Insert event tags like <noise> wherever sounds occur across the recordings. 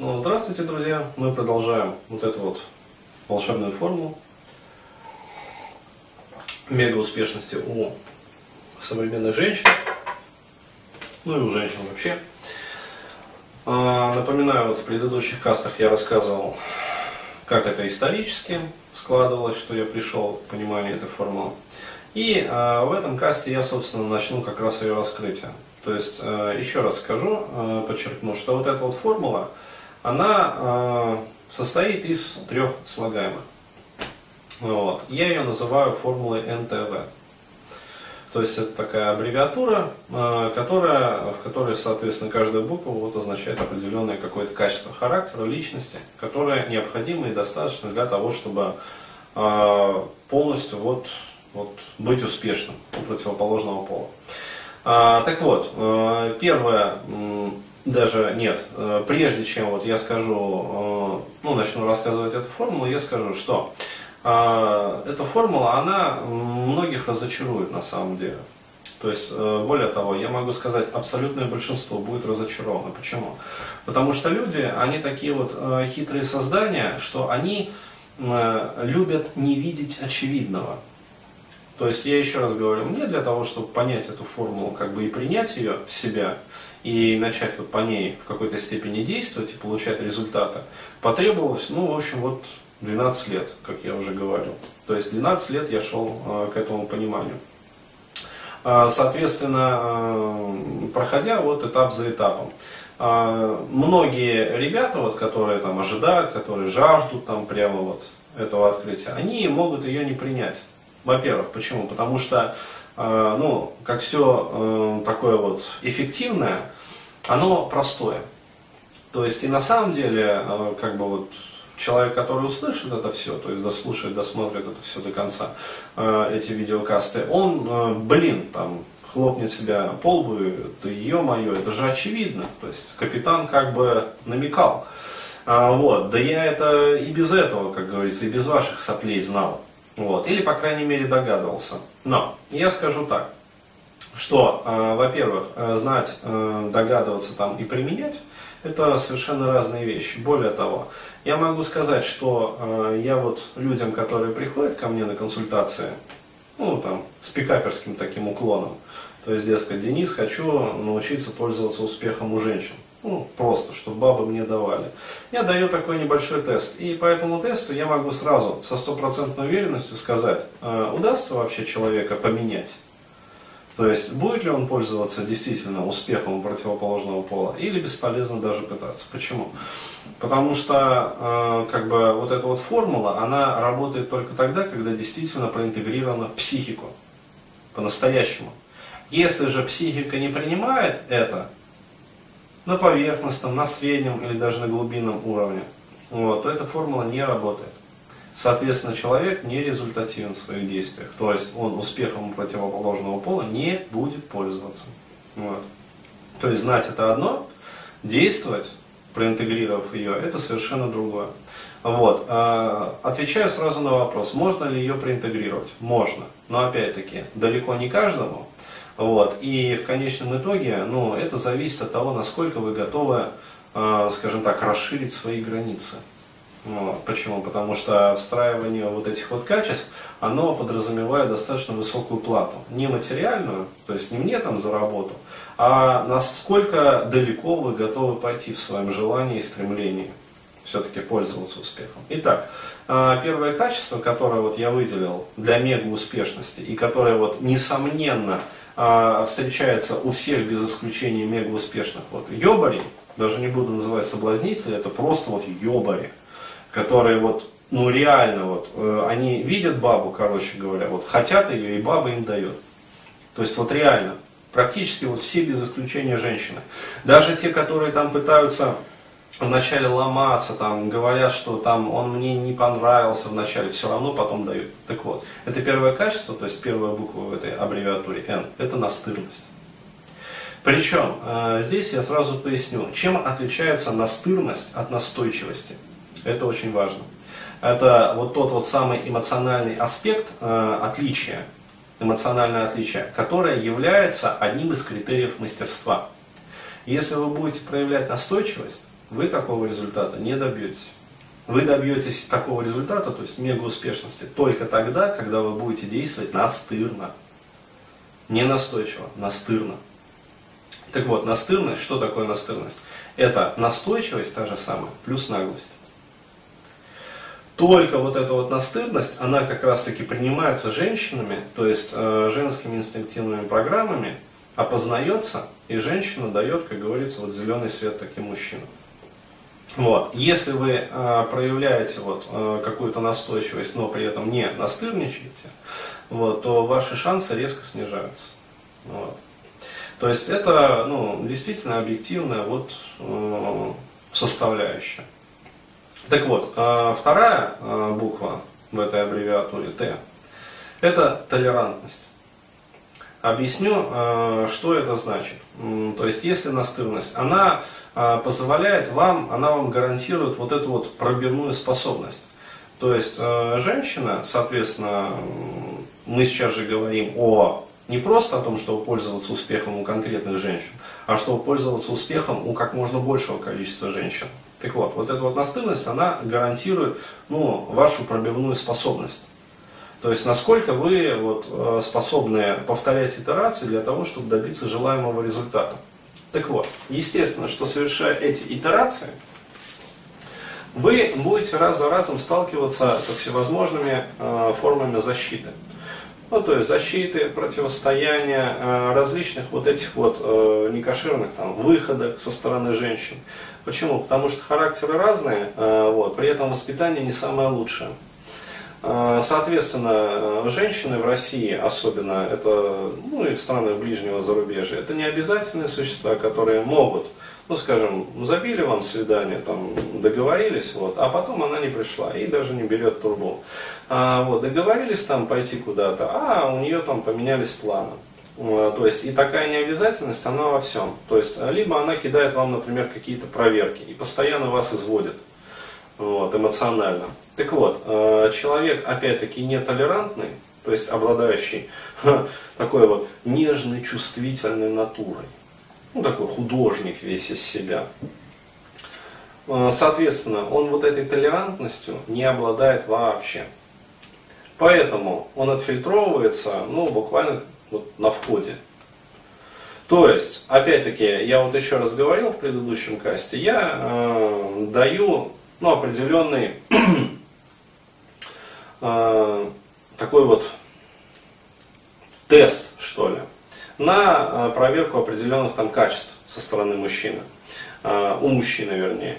Ну, здравствуйте, друзья! Мы продолжаем вот эту вот волшебную формулу мега успешности у современных женщин, ну и у женщин вообще. А, напоминаю, вот в предыдущих кастах я рассказывал, как это исторически складывалось, что я пришел к пониманию этой формулы. И а, в этом касте я, собственно, начну как раз ее раскрытие. То есть, а, еще раз скажу, подчеркну, что вот эта вот формула, она э, состоит из трех слагаемых. Вот. Я ее называю формулой НТВ. То есть это такая аббревиатура, э, которая, в которой, соответственно, каждая буква вот означает определенное какое-то качество характера, личности, которое необходимо и достаточно для того, чтобы э, полностью вот, вот быть успешным у противоположного пола. А, так вот, первое даже нет. Э, прежде чем вот я скажу, э, ну, начну рассказывать эту формулу, я скажу, что э, эта формула, она многих разочарует на самом деле. То есть, более того, я могу сказать, абсолютное большинство будет разочаровано. Почему? Потому что люди, они такие вот хитрые создания, что они любят не видеть очевидного. То есть, я еще раз говорю, мне для того, чтобы понять эту формулу, как бы и принять ее в себя, и начать вот по ней в какой-то степени действовать и получать результаты, потребовалось, ну, в общем, вот 12 лет, как я уже говорил. То есть 12 лет я шел э, к этому пониманию. Э, соответственно, э, проходя вот этап за этапом. Э, многие ребята, вот, которые там ожидают, которые жаждут там прямо вот этого открытия, они могут ее не принять. Во-первых, почему? Потому что ну, как все э, такое вот эффективное, оно простое. То есть и на самом деле, э, как бы вот человек, который услышит это все, то есть дослушает, досмотрит это все до конца, эти видеокасты, он, блин, там, хлопнет себя по лбу, это ё-моё, это же очевидно. То есть капитан как бы намекал. А, вот, да я это и без этого, как говорится, и без ваших соплей знал. Вот. Или, по крайней мере, догадывался. Но я скажу так, что, э, во-первых, э, знать, э, догадываться там и применять, это совершенно разные вещи. Более того, я могу сказать, что э, я вот людям, которые приходят ко мне на консультации, ну, там, с пикаперским таким уклоном, то есть, дескать, Денис, хочу научиться пользоваться успехом у женщин. Ну, просто, чтобы бабы мне давали. Я даю такой небольшой тест. И по этому тесту я могу сразу со стопроцентной уверенностью сказать, э, удастся вообще человека поменять. То есть, будет ли он пользоваться действительно успехом у противоположного пола, или бесполезно даже пытаться. Почему? Потому что, э, как бы, вот эта вот формула, она работает только тогда, когда действительно проинтегрирована в психику. По-настоящему. Если же психика не принимает это, на поверхностном, на среднем или даже на глубинном уровне, вот, то эта формула не работает. Соответственно, человек не результативен в своих действиях. То есть он успехом противоположного пола не будет пользоваться. Вот. То есть знать это одно, действовать, проинтегрировав ее, это совершенно другое. Вот. А, отвечаю сразу на вопрос, можно ли ее проинтегрировать? Можно. Но опять-таки, далеко не каждому, вот. И в конечном итоге ну, это зависит от того, насколько вы готовы, э, скажем так, расширить свои границы. Вот. Почему? Потому что встраивание вот этих вот качеств, оно подразумевает достаточно высокую плату. Не материальную, то есть не мне там за работу, а насколько далеко вы готовы пойти в своем желании и стремлении все-таки пользоваться успехом. Итак, э, первое качество, которое вот я выделил для мега успешности и которое вот несомненно а, встречается у всех без исключения мега успешных. Вот йобари, даже не буду называть соблазнители, это просто вот йобари, которые вот, ну реально вот, э, они видят бабу, короче говоря, вот хотят ее и баба им дает. То есть вот реально, практически вот все без исключения женщины. Даже те, которые там пытаются вначале ломаться, там, говорят, что там он мне не понравился вначале, все равно потом дают. Так вот, это первое качество, то есть первая буква в этой аббревиатуре N, это настырность. Причем, э, здесь я сразу поясню, чем отличается настырность от настойчивости. Это очень важно. Это вот тот вот самый эмоциональный аспект э, отличия, эмоциональное отличие, которое является одним из критериев мастерства. Если вы будете проявлять настойчивость, вы такого результата не добьетесь. Вы добьетесь такого результата, то есть мега успешности, только тогда, когда вы будете действовать настырно. Не настойчиво, настырно. Так вот, настырность, что такое настырность? Это настойчивость та же самая, плюс наглость. Только вот эта вот настырность, она как раз таки принимается женщинами, то есть э, женскими инстинктивными программами, опознается, и женщина дает, как говорится, вот зеленый свет таким мужчинам. Вот. Если вы э, проявляете вот, э, какую-то настойчивость, но при этом не настырничаете, вот, то ваши шансы резко снижаются. Вот. То есть это ну, действительно объективная вот, э, составляющая. Так вот, э, вторая э, буква в этой аббревиатуре Т – это толерантность. Объясню, э, что это значит. То есть, если настырность, она позволяет вам, она вам гарантирует вот эту вот пробивную способность. То есть, э, женщина, соответственно, мы сейчас же говорим о не просто о том, чтобы пользоваться успехом у конкретных женщин, а чтобы пользоваться успехом у как можно большего количества женщин. Так вот, вот эта вот настырность, она гарантирует ну, вашу пробивную способность. То есть, насколько вы вот, э, способны повторять итерации для того, чтобы добиться желаемого результата. Так вот, естественно, что совершая эти итерации, вы будете раз за разом сталкиваться со всевозможными э, формами защиты. Ну, то есть защиты, противостояния, э, различных вот этих вот э, некошерных там, выходов со стороны женщин. Почему? Потому что характеры разные, э, вот, при этом воспитание не самое лучшее. А, соответственно, э, женщины в России особенно, это, ну и в странах ближнего зарубежья, это не обязательные существа, которые могут, ну скажем, забили вам свидание, там, договорились, вот, а потом она не пришла и даже не берет турбу. А, вот, договорились там пойти куда-то, а у нее там поменялись планы. То есть и такая необязательность, она во всем. То есть либо она кидает вам, например, какие-то проверки и постоянно вас изводит вот, эмоционально. Так вот, э, человек, опять-таки, нетолерантный, то есть обладающий такой вот нежной, чувствительной натурой, ну такой художник весь из себя, э, соответственно, он вот этой толерантностью не обладает вообще. Поэтому он отфильтровывается, ну, буквально вот на входе. То есть, опять-таки, я вот еще раз говорил в предыдущем касте, я э, даю ну, определенный <clears throat> э, такой вот тест, что ли, на э, проверку определенных там качеств со стороны мужчины, э, у мужчины вернее.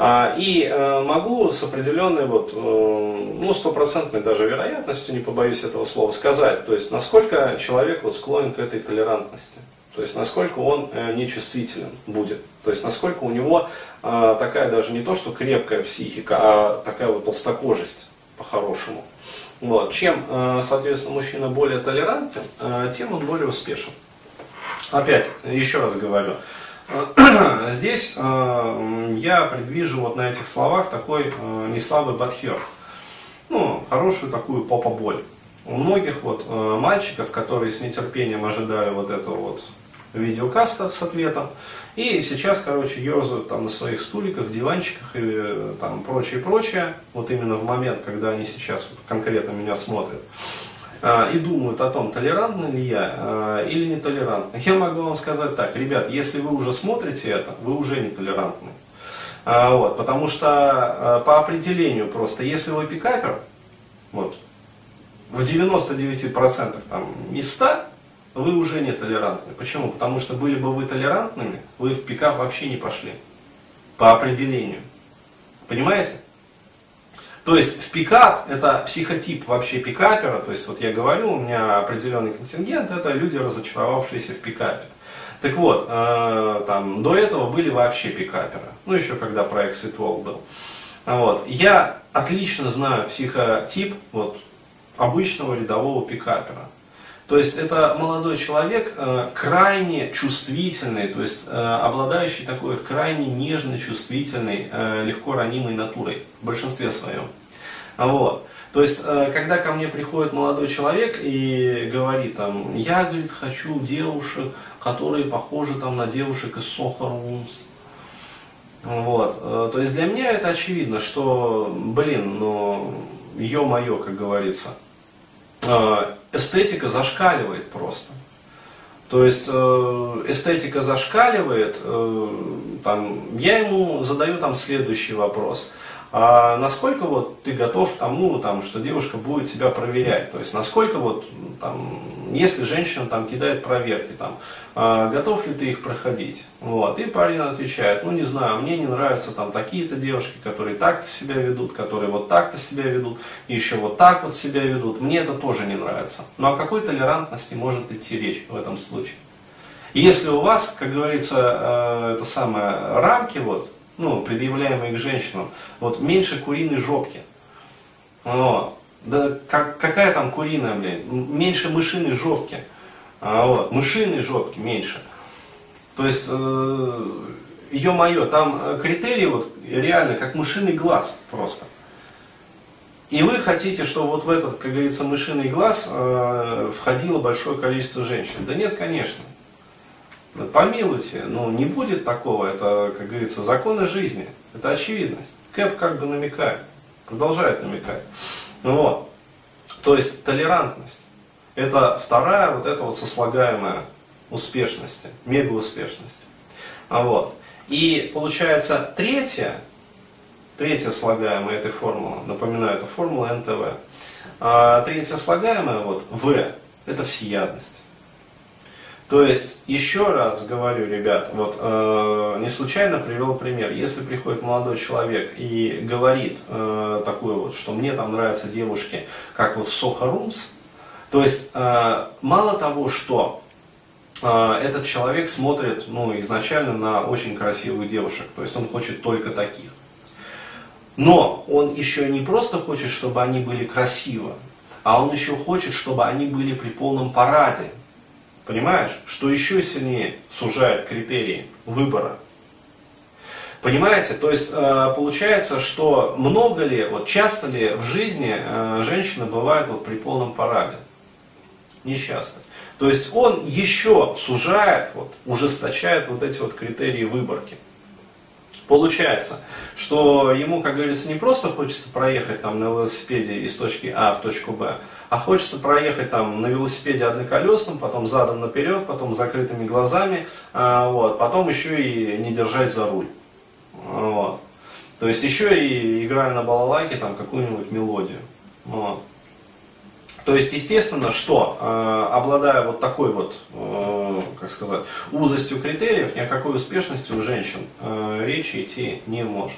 А, и могу с определенной вот, ну, стопроцентной даже вероятностью, не побоюсь этого слова, сказать, то есть насколько человек вот склонен к этой толерантности. То есть насколько он э, нечувствителен будет. То есть насколько у него э, такая даже не то, что крепкая психика, а такая вот толстокожесть по-хорошему. Вот. Чем, э, соответственно, мужчина более толерантен, э, тем он более успешен. Опять, еще раз говорю, <clears throat> здесь я предвижу вот на этих словах такой неслабый бадхер. Ну, хорошую такую попа-боль. У многих вот мальчиков, которые с нетерпением ожидали вот этого вот видеокаста с ответом. И сейчас, короче, ерзают там на своих стуликах, диванчиках и э, там прочее, прочее. Вот именно в момент, когда они сейчас конкретно меня смотрят. А, и думают о том, толерантный ли я а, или нетолерантный. Я могу вам сказать так, ребят, если вы уже смотрите это, вы уже нетолерантны. А, вот, потому что по определению просто, если вы пикапер, вот, в 99% там, из 100 вы уже не толерантны. Почему? Потому что были бы вы толерантными, вы в пикап вообще не пошли. По определению. Понимаете? То есть в пикап это психотип вообще пикапера, то есть вот я говорю, у меня определенный контингент, это люди, разочаровавшиеся в пикапе. Так вот, э, там, до этого были вообще пикаперы, ну еще когда проект Ситвол был. Вот. Я отлично знаю психотип вот, обычного рядового пикапера. То есть это молодой человек, э, крайне чувствительный, то есть э, обладающий такой вот крайне нежной, чувствительной, э, легко ранимой натурой в большинстве своем. Вот. То есть, когда ко мне приходит молодой человек и говорит, там, я, говорит, хочу девушек, которые похожи там, на девушек из Soho Rooms. Вот. То есть для меня это очевидно, что, блин, ну, ё-моё, как говорится, эстетика зашкаливает просто. То есть э, эстетика зашкаливает, там, я ему задаю там следующий вопрос – а насколько вот ты готов к тому, там, что девушка будет тебя проверять? То есть насколько вот, там, если женщина там кидает проверки, там, а, готов ли ты их проходить? Вот. И парень отвечает, ну не знаю, мне не нравятся там такие-то девушки, которые так-то себя ведут, которые вот так-то себя ведут, и еще вот так вот себя ведут. Мне это тоже не нравится. Но о какой толерантности может идти речь в этом случае? Если у вас, как говорится, э, это самое рамки вот ну, предъявляемые к женщинам, вот меньше куриной жопки. Вот. Да как, какая там куриная, блин, меньше мышиной жопки. А, вот, мышиной жопки меньше. То есть, э, ё-моё, там э, критерии вот реально как мышиный глаз просто. И вы хотите, чтобы вот в этот, как говорится, мышиный глаз э, входило большое количество женщин. Да нет, конечно. Помилуйте, ну не будет такого, это, как говорится, законы жизни, это очевидность. Кэп как бы намекает, продолжает намекать. Ну вот. То есть толерантность. Это вторая вот эта вот сослагаемая успешности, мега успешности. А вот. И получается третья, третья слагаемая этой формулы, напоминаю, это формула НТВ. А третья слагаемая, вот, В, это всеядность. То есть, еще раз говорю, ребят, вот э, не случайно привел пример. Если приходит молодой человек и говорит э, такую вот, что мне там нравятся девушки, как вот Soho Rooms, то есть э, мало того, что э, этот человек смотрит ну, изначально на очень красивых девушек, то есть он хочет только таких. Но он еще не просто хочет, чтобы они были красивы, а он еще хочет, чтобы они были при полном параде, Понимаешь, что еще сильнее сужает критерии выбора. Понимаете, то есть э, получается, что много ли, вот часто ли в жизни э, женщина бывает вот при полном параде? Несчастно. То есть он еще сужает, вот, ужесточает вот эти вот критерии выборки. Получается, что ему, как говорится, не просто хочется проехать там на велосипеде из точки А в точку Б, а хочется проехать там на велосипеде одноколесном, потом задом наперед, потом закрытыми глазами, а, вот, потом еще и не держать за руль. Вот. То есть еще и играя на балалайке там какую-нибудь мелодию. Вот. То есть, естественно, что, обладая вот такой вот, как сказать, узостью критериев, ни о какой успешности у женщин речи идти не может.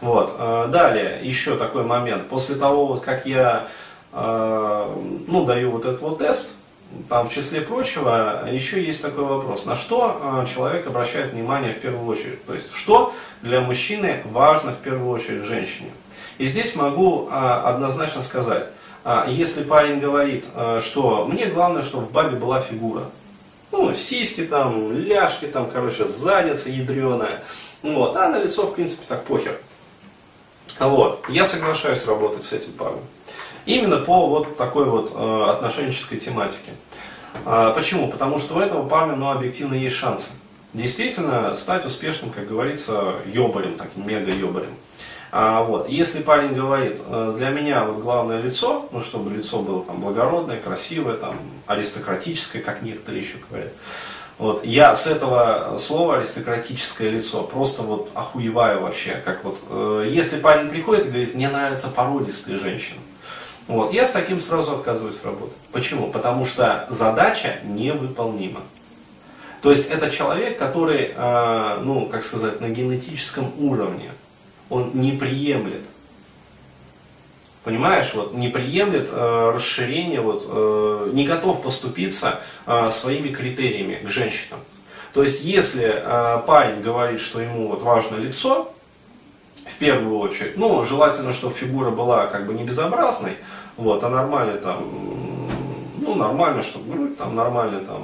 Вот. Далее, еще такой момент. После того, вот, как я ну, даю вот этот вот тест, там в числе прочего еще есть такой вопрос, на что э, человек обращает внимание в первую очередь, то есть что для мужчины важно в первую очередь в женщине. И здесь могу э, однозначно сказать, если парень говорит, э, что мне главное, чтобы в бабе была фигура, ну, сиськи там, ляжки там, короче, задница ядреная, вот, а на лицо, в принципе, так похер. Вот, я соглашаюсь работать с этим парнем. Именно по вот такой вот э, отношенческой тематике. А, почему? Потому что у этого парня, ну, объективно есть шансы. Действительно, стать успешным, как говорится, ёбарем, таким мега-ёбарем. А, вот. Если парень говорит, «Э, для меня вот главное лицо, ну чтобы лицо было там благородное, красивое, там, аристократическое, как некоторые еще говорят. Вот. Я с этого слова аристократическое лицо просто вот охуеваю вообще. Как вот, э, если парень приходит и говорит, мне нравятся породистые женщины. Вот, я с таким сразу отказываюсь работать. Почему? Потому что задача невыполнима. То есть это человек, который, э, ну, как сказать, на генетическом уровне он не приемлет. Понимаешь, вот не приемлет э, расширение, вот, э, не готов поступиться э, своими критериями к женщинам. То есть, если э, парень говорит, что ему вот важно лицо, в первую очередь, ну, желательно, чтобы фигура была как бы не безобразной, вот, а нормально там, ну, нормально, чтобы грудь там нормально там,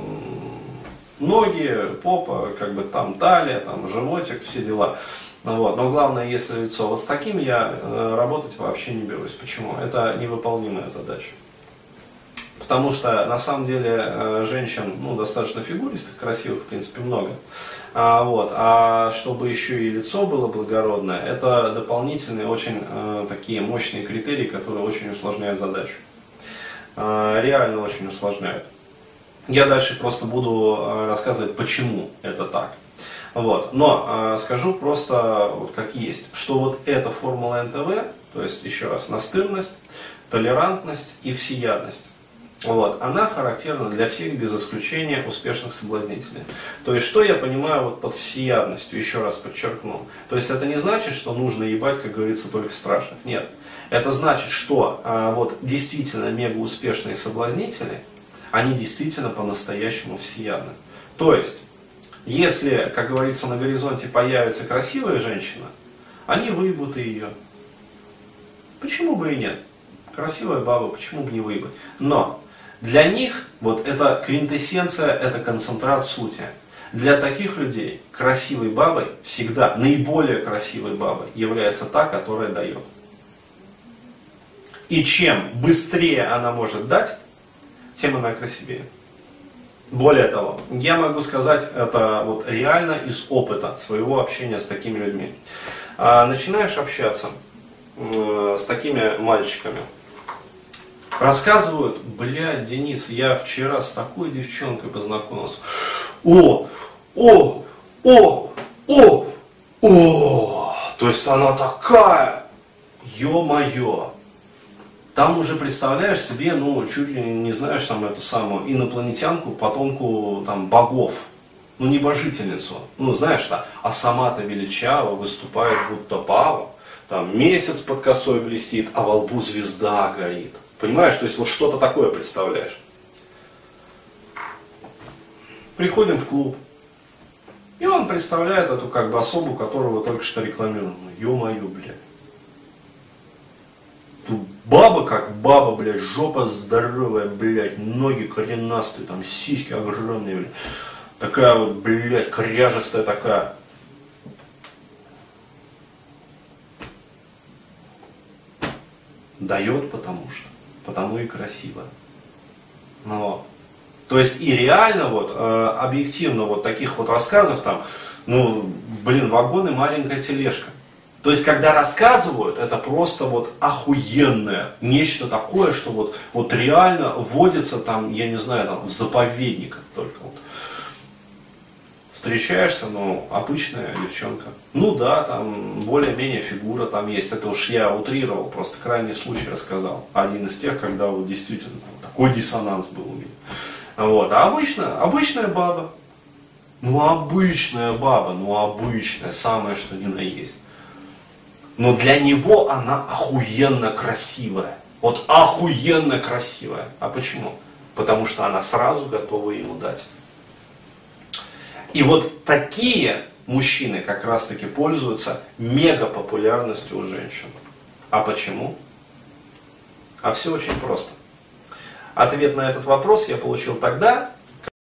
ноги, попа, как бы там талия, там животик, все дела. Вот. Но главное, если лицо. Вот с таким я э, работать вообще не берусь. Почему? Это невыполнимая задача. Потому что на самом деле э, женщин ну, достаточно фигуристых, красивых, в принципе, много. А, вот, а чтобы еще и лицо было благородное, это дополнительные очень э, такие мощные критерии, которые очень усложняют задачу. Э, реально очень усложняют. Я дальше просто буду э, рассказывать, почему это так. Вот. Но э, скажу просто вот как есть, что вот эта формула НТВ, то есть еще раз настырность, толерантность и всеядность, вот, она характерна для всех без исключения успешных соблазнителей. То есть, что я понимаю вот под всеядностью, еще раз подчеркну. То есть, это не значит, что нужно ебать, как говорится, только страшных. Нет. Это значит, что а, вот действительно мега успешные соблазнители, они действительно по-настоящему всеядны. То есть, если, как говорится, на горизонте появится красивая женщина, они выебут ее. Почему бы и нет? Красивая баба, почему бы не выебать? Но для них вот это квинтэссенция, это концентрат сути. Для таких людей красивой бабой всегда, наиболее красивой бабой является та, которая дает. И чем быстрее она может дать, тем она красивее. Более того, я могу сказать это вот реально из опыта своего общения с такими людьми. А, начинаешь общаться э, с такими мальчиками, Рассказывают, блядь, Денис, я вчера с такой девчонкой познакомился. О, о, о, о, о, то есть она такая, ё-моё. Там уже представляешь себе, ну, чуть ли не знаешь там эту самую инопланетянку, потомку там богов, ну, небожительницу. Ну, знаешь-то, а сама-то величава, выступает будто пава. Там месяц под косой блестит, а во лбу звезда горит. Понимаешь, то есть вот что-то такое представляешь. Приходим в клуб. И он представляет эту как бы особу, которого только что рекламировал. Ё-моё, блядь. Тут баба как баба, блядь, жопа здоровая, блядь, ноги коренастые, там сиськи огромные, блядь. Такая вот, блядь, кряжестая такая. Дает потому что потому и красиво. Ну, то есть и реально вот, э, объективно вот таких вот рассказов там, ну, блин, вагон и маленькая тележка. То есть, когда рассказывают, это просто вот охуенное, нечто такое, что вот, вот реально вводится там, я не знаю, там, в заповедниках только вот встречаешься, ну, обычная девчонка. Ну да, там более-менее фигура там есть. Это уж я утрировал, просто крайний случай рассказал. Один из тех, когда вот действительно такой диссонанс был у меня. Вот. А обычно, обычная баба. Ну обычная баба, ну обычная, самое что ни на есть. Но для него она охуенно красивая. Вот охуенно красивая. А почему? Потому что она сразу готова ему дать. И вот такие мужчины как раз таки пользуются мега популярностью у женщин. А почему? А все очень просто. Ответ на этот вопрос я получил тогда,